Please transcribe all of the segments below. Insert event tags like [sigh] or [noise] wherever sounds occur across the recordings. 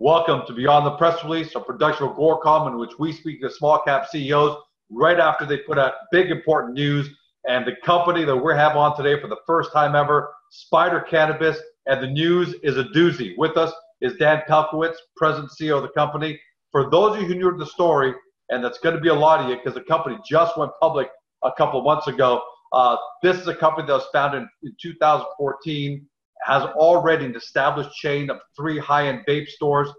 Welcome to Beyond the Press Release, a production of Agoracom in which we speak to small cap CEOs right after they put out big important news. And the company that we have on today for the first time ever, Spider Cannabis, and the news is a doozy. With us is Dan Pelcovitz, President CEO of the company. For those of you who knew the story, and that's going to be a lot of you because the company just went public a couple months ago. Uh, this is a company that was founded in 2014 has already an established chain of three high-end vape stores,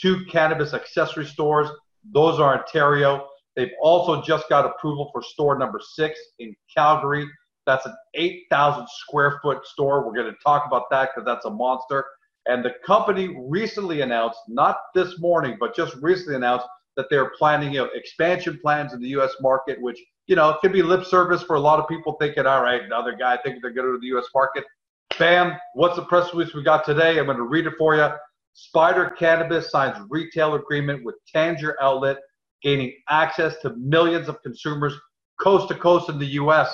two cannabis accessory stores. Those are Ontario. They've also just got approval for store number six in Calgary. That's an 8,000 square foot store. We're going to talk about that because that's a monster. And the company recently announced, not this morning, but just recently announced that they're planning you know, expansion plans in the U.S. market, which you know could be lip service for a lot of people thinking, all right, another guy thinking they're going to the U.S. market. Bam, what's the press release we got today? I'm going to read it for you. Spider Cannabis signs retail agreement with Tanger Outlet, gaining access to millions of consumers coast to coast in the U.S.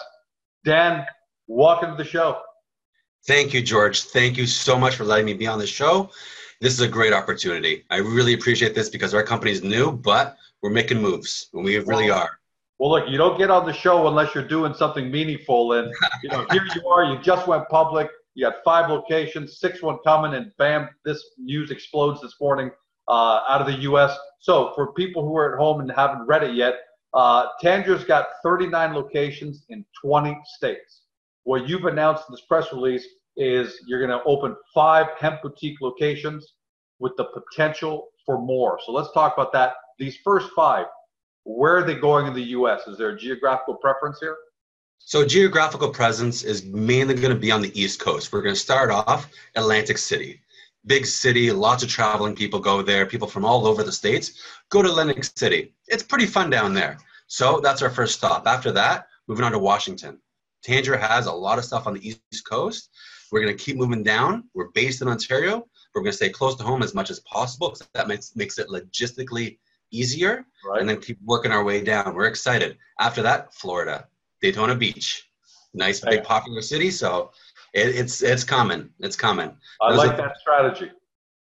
Dan, welcome to the show. Thank you, George. Thank you so much for letting me be on the show. This is a great opportunity. I really appreciate this because our company is new, but we're making moves. We really are. Well, look, you don't get on the show unless you're doing something meaningful. And, you know, here you are, you just went public. You got five locations, six one coming, and bam, this news explodes this morning uh, out of the U.S. So for people who are at home and haven't read it yet, uh, Tanger's got 39 locations in 20 states. What you've announced in this press release is you're going to open five hemp boutique locations with the potential for more. So let's talk about that. These first five, where are they going in the U.S.? Is there a geographical preference here? So geographical presence is mainly going to be on the East Coast. We're going to start off Atlantic City. Big city, lots of traveling people go there. People from all over the states go to Atlantic City. It's pretty fun down there. So that's our first stop. After that, moving on to Washington. Tanger has a lot of stuff on the East Coast. We're going to keep moving down. We're based in Ontario. We're going to stay close to home as much as possible because that makes, makes it logistically easier. Right. And then keep working our way down. We're excited. After that, Florida. Daytona Beach. Nice, big, popular city. So it, it's it's coming. It's coming. I Those like are, that strategy.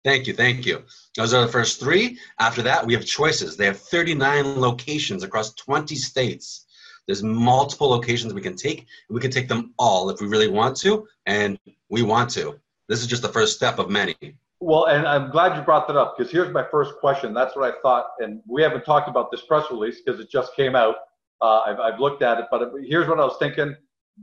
Thank you, thank you. Those are the first three. After that, we have choices. They have 39 locations across 20 states. There's multiple locations we can take, we can take them all if we really want to, and we want to. This is just the first step of many. Well, and I'm glad you brought that up because here's my first question. That's what I thought, and we haven't talked about this press release because it just came out. Uh, I've, I've looked at it, but here's what I was thinking: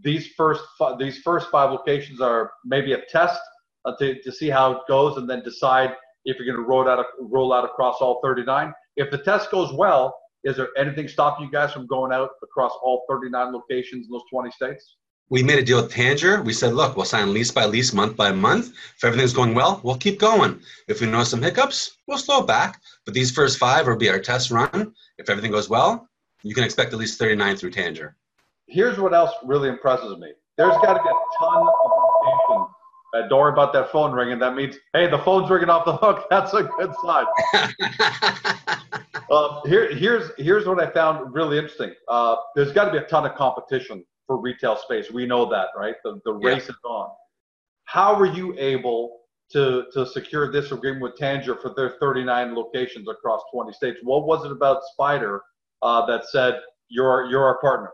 these first fi- these first five locations are maybe a test uh, to, to see how it goes, and then decide if you're going to roll out roll out across all 39. If the test goes well, is there anything stopping you guys from going out across all 39 locations in those 20 states? We made a deal with Tanger. We said, look, we'll sign lease by lease, month by month. If everything's going well, we'll keep going. If we notice some hiccups, we'll slow back. But these first five will be our test run. If everything goes well, you can expect at least 39 through Tanger. Here's what else really impresses me. There's got to be a ton of locations. Uh, don't worry about that phone ringing. That means, hey, the phone's ringing off the hook. [laughs] That's a good sign. [laughs] uh, here, here's here's what I found really interesting. Uh, there's got to be a ton of competition for retail space. We know that, right? The the race yeah. is on. How were you able to to secure this agreement with Tanger for their 39 locations across 20 states? What was it about Spider uh, that said you're you're our partner?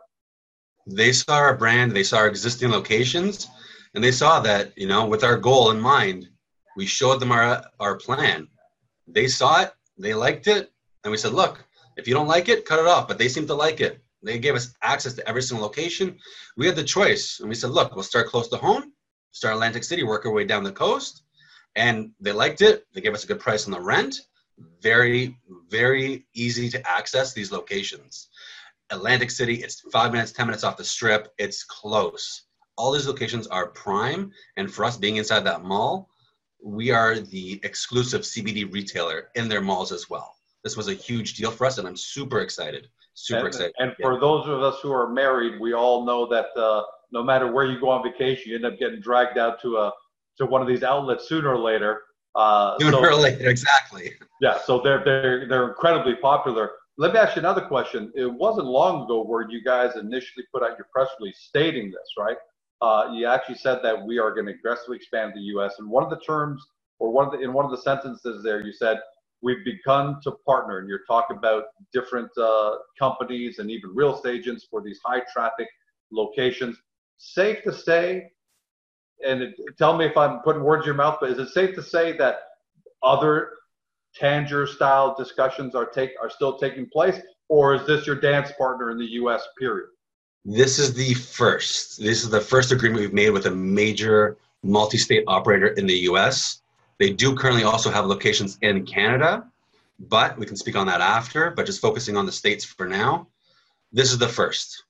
They saw our brand, they saw our existing locations, and they saw that you know with our goal in mind, we showed them our our plan. They saw it, they liked it, and we said, look, if you don't like it, cut it off. But they seemed to like it. They gave us access to every single location. We had the choice, and we said, look, we'll start close to home, start Atlantic City, work our way down the coast, and they liked it. They gave us a good price on the rent very, very easy to access these locations. Atlantic City, it's five minutes, 10 minutes off the strip. It's close. All these locations are prime. And for us being inside that mall, we are the exclusive CBD retailer in their malls as well. This was a huge deal for us, and I'm super excited. Super and, excited. And for those of us who are married, we all know that uh, no matter where you go on vacation, you end up getting dragged out to a to one of these outlets sooner or later. Uh, sooner so, or later, exactly. Yeah, so they're they're they're incredibly popular. Let me ask you another question. It wasn't long ago where you guys initially put out your press release stating this, right? Uh, you actually said that we are going to aggressively expand the U.S. And one of the terms, or one of the, in one of the sentences there, you said we've begun to partner, and you're talking about different uh, companies and even real estate agents for these high traffic locations. Safe to say, and tell me if I'm putting words in your mouth, but is it safe to say that other Tanger style discussions are take are still taking place, or is this your dance partner in the U.S. period? This is the first. This is the first agreement we've made with a major multi-state operator in the U.S. They do currently also have locations in Canada, but we can speak on that after. But just focusing on the states for now, this is the first.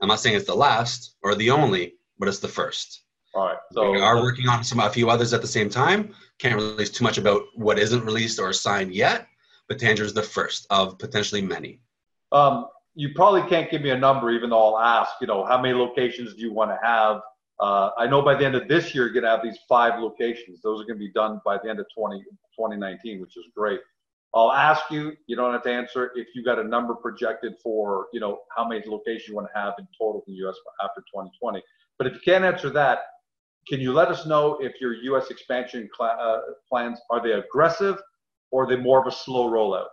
I'm not saying it's the last or the only, but it's the first. All right. So we are working on some a few others at the same time. Can't release too much about what isn't released or signed yet, but Tanger is the first of potentially many. Um, you probably can't give me a number, even though I'll ask. You know, how many locations do you want to have? Uh, I know by the end of this year, you're going to have these five locations. Those are going to be done by the end of 20, 2019, which is great. I'll ask you, you don't have to answer if you got a number projected for, you know, how many locations you want to have in total in the U.S. after 2020. But if you can't answer that, can you let us know if your U.S. expansion cl- uh, plans are they aggressive or are they more of a slow rollout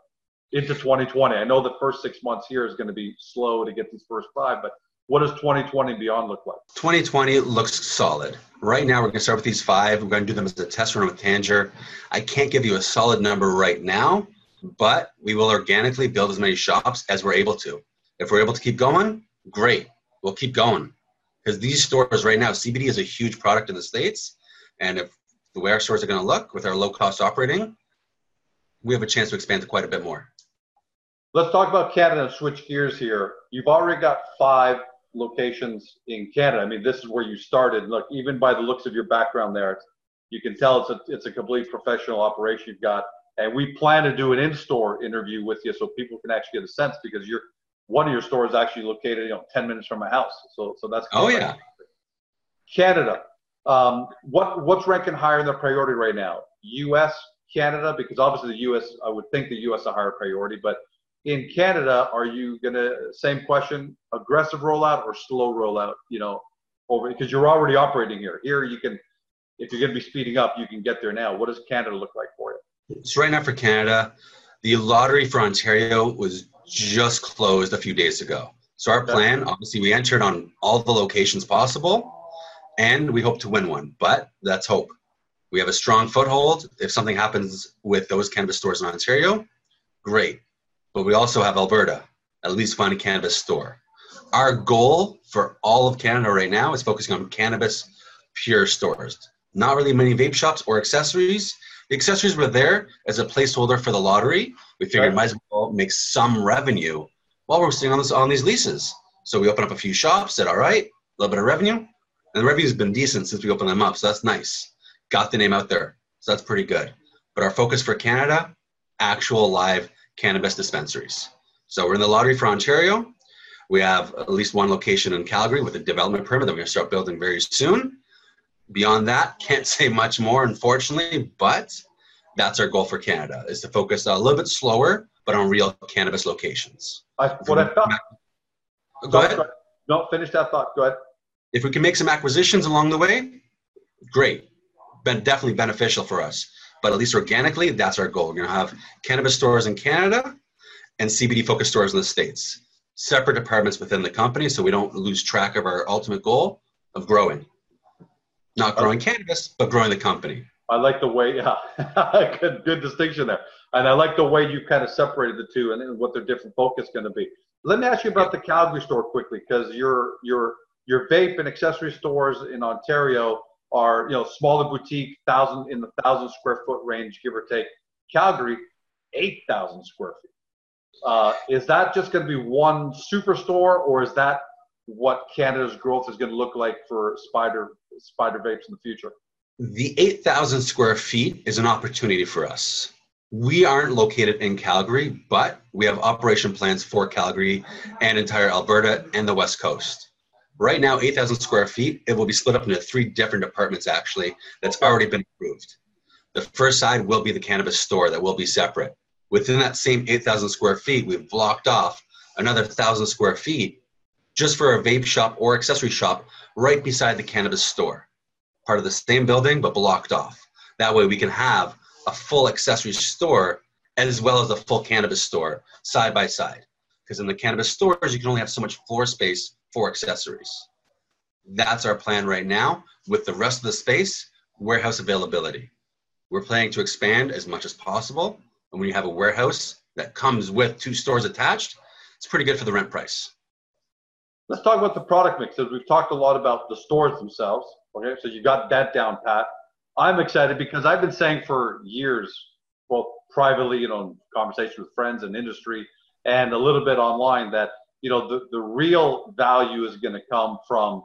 into 2020? I know the first six months here is going to be slow to get these first five, but what does 2020 beyond look like? 2020 looks solid. Right now, we're going to start with these five. We're going to do them as a test run with Tanger. I can't give you a solid number right now, but we will organically build as many shops as we're able to. If we're able to keep going, great. We'll keep going because these stores right now, CBD is a huge product in the States. And if the way our stores are going to look with our low cost operating, we have a chance to expand to quite a bit more. Let's talk about Canada and switch gears here. You've already got five locations in Canada. I mean, this is where you started. Look, even by the looks of your background there, you can tell it's a, it's a complete professional operation you've got. And we plan to do an in-store interview with you so people can actually get a sense because you're one of your stores actually located, you know, 10 minutes from my house. So, so that's oh yeah. Canada. Um, what what's ranking higher in the priority right now? U.S., Canada, because obviously the U.S. I would think the U.S. a higher priority, but in Canada, are you gonna same question, aggressive rollout or slow rollout? You know, over because you're already operating here. Here you can, if you're gonna be speeding up, you can get there now. What does Canada look like for you? So right now for Canada, the lottery for Ontario was just closed a few days ago. So our plan, obviously, we entered on all the locations possible, and we hope to win one. But that's hope. We have a strong foothold. If something happens with those cannabis stores in Ontario, great. But we also have Alberta, at least find a cannabis store. Our goal for all of Canada right now is focusing on cannabis pure stores. Not really many vape shops or accessories, the accessories were there as a placeholder for the lottery. We figured right. might as make some revenue while we're sitting on this on these leases. So we open up a few shops, said, all right, a little bit of revenue. And the revenue's been decent since we opened them up. So that's nice. Got the name out there. So that's pretty good. But our focus for Canada, actual live cannabis dispensaries. So we're in the lottery for Ontario. We have at least one location in Calgary with a development permit that we're going to start building very soon. Beyond that, can't [laughs] say much more, unfortunately, but that's our goal for Canada is to focus a little bit slower, but on real cannabis locations. I, what I thought. Go ahead. No, finish that thought. Go ahead. If we can make some acquisitions along the way, great. Been definitely beneficial for us. But at least organically, that's our goal. We're going to have cannabis stores in Canada and CBD focused stores in the States. Separate departments within the company so we don't lose track of our ultimate goal of growing. Not growing okay. cannabis, but growing the company. I like the way, [laughs] yeah, [laughs] good, good distinction there. And I like the way you kind of separated the two and what their different focus is going to be. Let me ask you about the Calgary store quickly, because your your your vape and accessory stores in Ontario are you know smaller boutique, thousand in the thousand square foot range, give or take. Calgary, eight thousand square feet. Uh, is that just going to be one superstore, or is that what Canada's growth is going to look like for Spider Spider Vapes in the future? The 8,000 square feet is an opportunity for us. We aren't located in Calgary, but we have operation plans for Calgary and entire Alberta and the West Coast. Right now, 8,000 square feet, it will be split up into three different departments actually that's already been approved. The first side will be the cannabis store that will be separate. Within that same 8,000 square feet, we've blocked off another 1,000 square feet just for a vape shop or accessory shop right beside the cannabis store. Part of the same building, but blocked off. That way we can have a full accessory store as well as a full cannabis store side by side. Because in the cannabis stores, you can only have so much floor space for accessories. That's our plan right now. With the rest of the space, warehouse availability. We're planning to expand as much as possible. And when you have a warehouse that comes with two stores attached, it's pretty good for the rent price. Let's talk about the product mix. As we've talked a lot about the stores themselves. Okay, so you got that down pat. I'm excited because I've been saying for years, well, privately, you know, conversation with friends and industry, and a little bit online, that you know the the real value is going to come from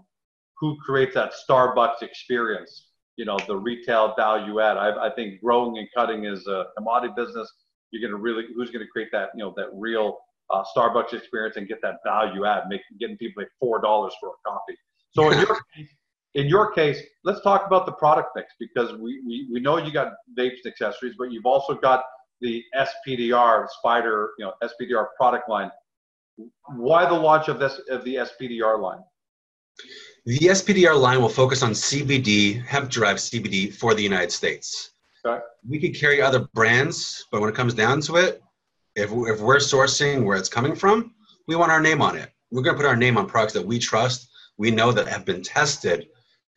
who creates that Starbucks experience. You know, the retail value add. I, I think growing and cutting is a commodity business. You're going to really who's going to create that you know that real uh, Starbucks experience and get that value add, making getting people like four dollars for a coffee. So in your [laughs] case, in your case, let's talk about the product mix because we, we, we know you got vapes and accessories, but you've also got the SPDR Spider, you know, SPDR product line. Why the launch of this of the SPDR line? The SPDR line will focus on CBD, hemp derived CBD for the United States. Okay. We could carry other brands, but when it comes down to it, if, if we're sourcing where it's coming from, we want our name on it. We're going to put our name on products that we trust, we know that have been tested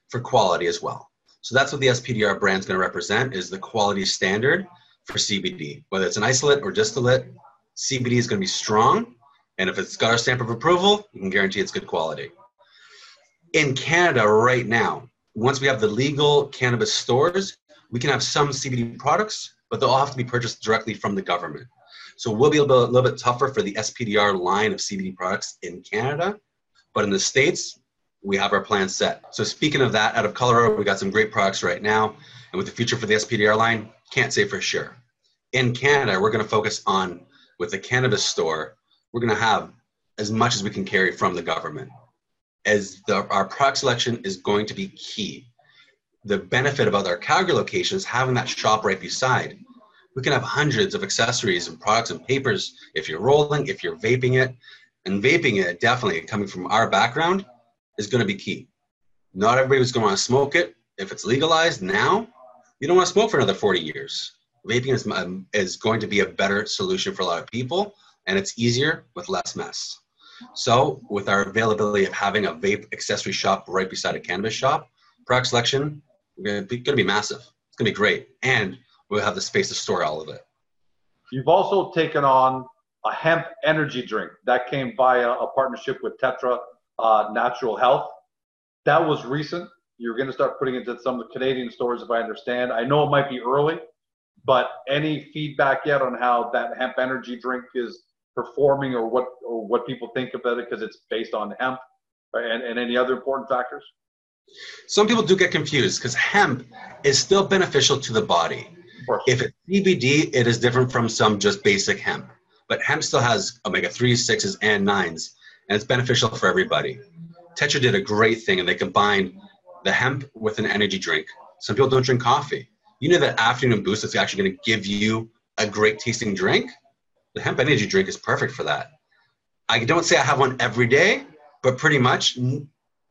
for quality as well. So that's what the SPDR brand is going to represent is the quality standard for CBD. Whether it's an isolate or distillate, CBD is going to be strong. And if it's got our stamp of approval, you can guarantee it's good quality. In Canada right now, once we have the legal cannabis stores, we can have some CBD products, but they'll have to be purchased directly from the government. So we'll be a little, a little bit tougher for the SPDR line of CBD products in Canada. But in the States, we have our plan set. So speaking of that, out of Colorado, we got some great products right now. And with the future for the SPDR line, can't say for sure. In Canada, we're going to focus on with the cannabis store, we're going to have as much as we can carry from the government. As the, our product selection is going to be key. The benefit about our Calgary location is having that shop right beside. We can have hundreds of accessories and products and papers if you're rolling, if you're vaping it. And vaping it, definitely coming from our background, is going to be key. Not everybody's going to want to smoke it. If it's legalized now, you don't want to smoke for another 40 years. Vaping is, um, is going to be a better solution for a lot of people, and it's easier with less mess. So, with our availability of having a vape accessory shop right beside a cannabis shop, product selection going to be massive. It's going to be great, and we'll have the space to store all of it. You've also taken on a hemp energy drink that came via a partnership with Tetra uh, natural health. That was recent. You're going to start putting it into some of the Canadian stores, if I understand. I know it might be early, but any feedback yet on how that hemp energy drink is performing, or what or what people think about it because it's based on hemp, and, and any other important factors? Some people do get confused because hemp is still beneficial to the body. If it's CBD, it is different from some just basic hemp. But hemp still has omega 3s, 6s, and 9s and it's beneficial for everybody. Tetra did a great thing, and they combined the hemp with an energy drink. Some people don't drink coffee. You know that afternoon boost that's actually going to give you a great tasting drink? The hemp energy drink is perfect for that. I don't say I have one every day, but pretty much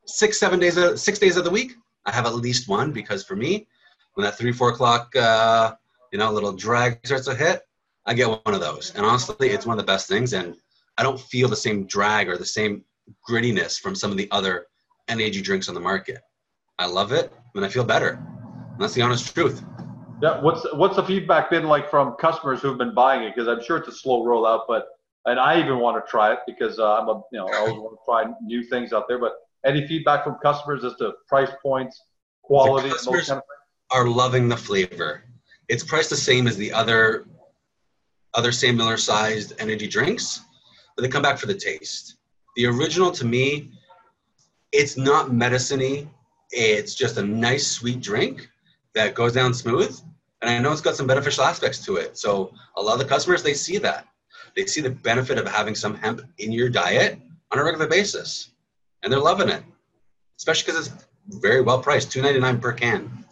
six, seven days, of, six days of the week, I have at least one because for me, when that three, four o'clock, uh, you know, little drag starts to hit, I get one of those. And honestly, it's one of the best things. And I don't feel the same drag or the same grittiness from some of the other energy drinks on the market. I love it and I feel better. And that's the honest truth. Yeah, what's what's the feedback been like from customers who've been buying it? Because I'm sure it's a slow rollout, but and I even want to try it because uh, I'm a you know I always want to try new things out there. But any feedback from customers as to price points, quality, customers kind of are loving the flavor. It's priced the same as the other other similar sized energy drinks, but they come back for the taste. The original to me, it's not medicine It's just a nice sweet drink that goes down smooth. And I know it's got some beneficial aspects to it. So a lot of the customers, they see that. They see the benefit of having some hemp in your diet on a regular basis. And they're loving it, especially because it's very well priced, two ninety nine per can.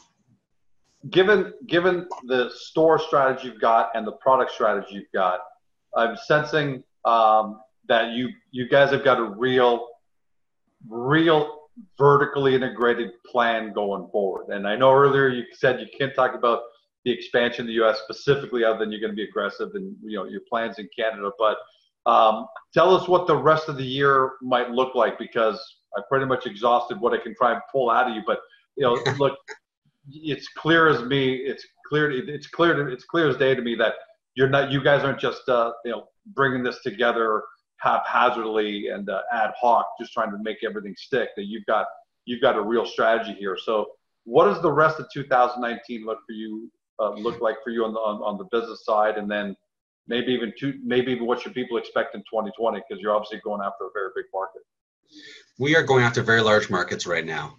Given given the store strategy you've got and the product strategy you've got, I'm sensing um, that you you guys have got a real real vertically integrated plan going forward. And I know earlier you said you can't talk about the expansion in the U.S. specifically, other than you're going to be aggressive and you know your plans in Canada. But um, tell us what the rest of the year might look like because I pretty much exhausted what I can try and pull out of you. But you know, [laughs] look, it's clear as me. It's clear. It's clear. To, it's clear as day to me that you're not. You guys aren't just uh, you know bringing this together haphazardly and uh, ad hoc, just trying to make everything stick. That you've got you've got a real strategy here. So, what does the rest of 2019 look for you? Uh, look like for you on the on, on the business side, and then maybe even two, maybe even what should people expect in 2020? Because you're obviously going after a very big market. We are going after very large markets right now.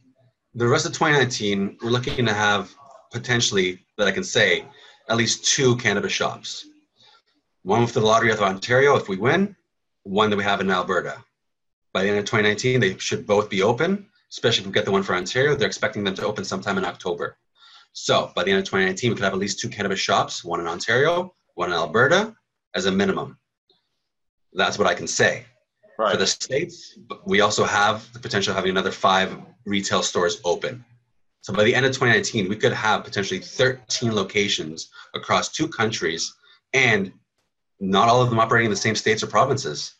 The rest of 2019, we're looking to have potentially that I can say at least two cannabis shops. One for the Lottery of Ontario if we win, one that we have in Alberta. By the end of 2019, they should both be open, especially if we get the one for Ontario. They're expecting them to open sometime in October. So by the end of 2019, we could have at least two cannabis shops, one in Ontario, one in Alberta, as a minimum. That's what I can say. Right. For the states, we also have the potential of having another five retail stores open. So by the end of 2019, we could have potentially 13 locations across two countries, and not all of them operating in the same states or provinces.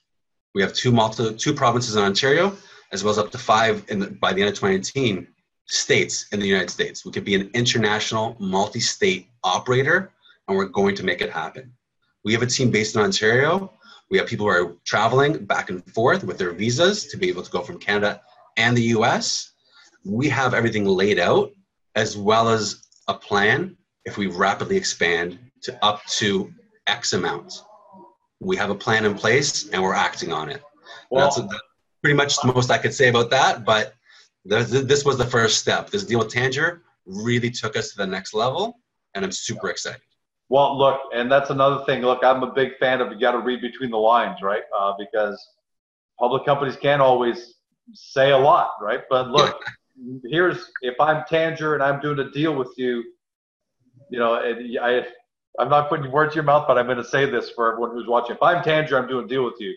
We have two multi, two provinces in Ontario, as well as up to five in the, by the end of 2019 states in the United States. We could be an international multi-state operator, and we're going to make it happen. We have a team based in Ontario. We have people who are traveling back and forth with their visas to be able to go from Canada and the US. We have everything laid out as well as a plan if we rapidly expand to up to X amount we have a plan in place and we're acting on it. Well, that's, a, pretty much the most I could say about that. But this was the first step. This deal with Tanger really took us to the next level, and I'm super excited. Well, look, and that's another thing. Look, I'm a big fan of you got to read between the lines, right? Uh, because public companies can't always say a lot, right? But look, [laughs] here's if I'm Tanger and I'm doing a deal with you, you know, I I'm not putting words in your mouth, but I'm going to say this for everyone who's watching. If I'm Tanger, I'm doing a deal with you.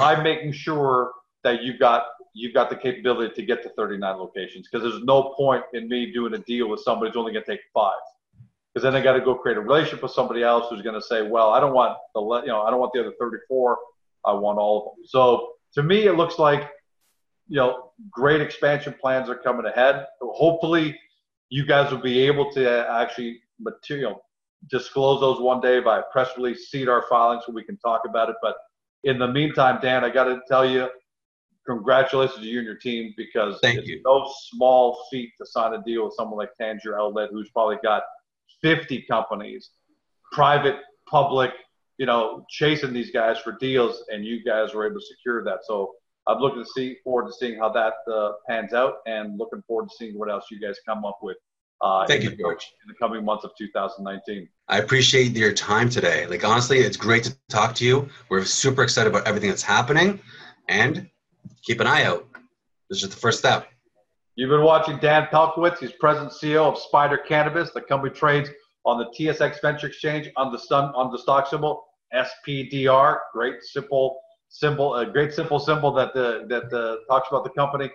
I'm making sure that you've got you've got the capability to get to 39 locations because there's no point in me doing a deal with somebody who's only going to take five. Because then I got to go create a relationship with somebody else who's going to say, well, I don't want the you know I don't want the other 34. I want all of them. So to me, it looks like you know great expansion plans are coming ahead. Hopefully, you guys will be able to actually material disclose those one day by press release, SEDAR filings so we can talk about it. But in the meantime, Dan, I got to tell you, congratulations to you and your team because Thank it's you. no small feat to sign a deal with someone like Tanger Outlet, who's probably got 50 companies, private, public, you know, chasing these guys for deals, and you guys were able to secure that. So I'm looking to see forward to seeing how that uh, pans out, and looking forward to seeing what else you guys come up with uh, Thank you, George. In the coming months of 2019. I appreciate your time today. Like, honestly, it's great to talk to you. We're super excited about everything that's happening and keep an eye out. This is the first step. You've been watching Dan Pelkowitz. He's president CEO of Spider Cannabis. The company trades on the TSX Venture Exchange on the sun on the stock symbol SPDR. Great simple symbol, a great simple symbol that the that the, talks about the company.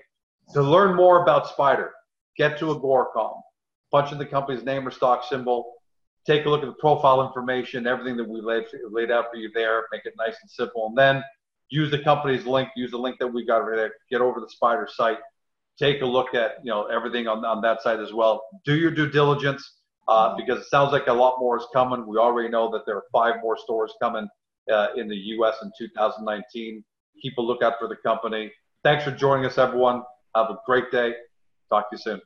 To learn more about Spider, get to Agoracom punch in the company's name or stock symbol, take a look at the profile information, everything that we laid, laid out for you there, make it nice and simple, and then use the company's link, use the link that we got right there, get over the Spider site, take a look at you know everything on, on that site as well. Do your due diligence uh, because it sounds like a lot more is coming. We already know that there are five more stores coming uh, in the U.S. in 2019. Keep a lookout for the company. Thanks for joining us, everyone. Have a great day. Talk to you soon.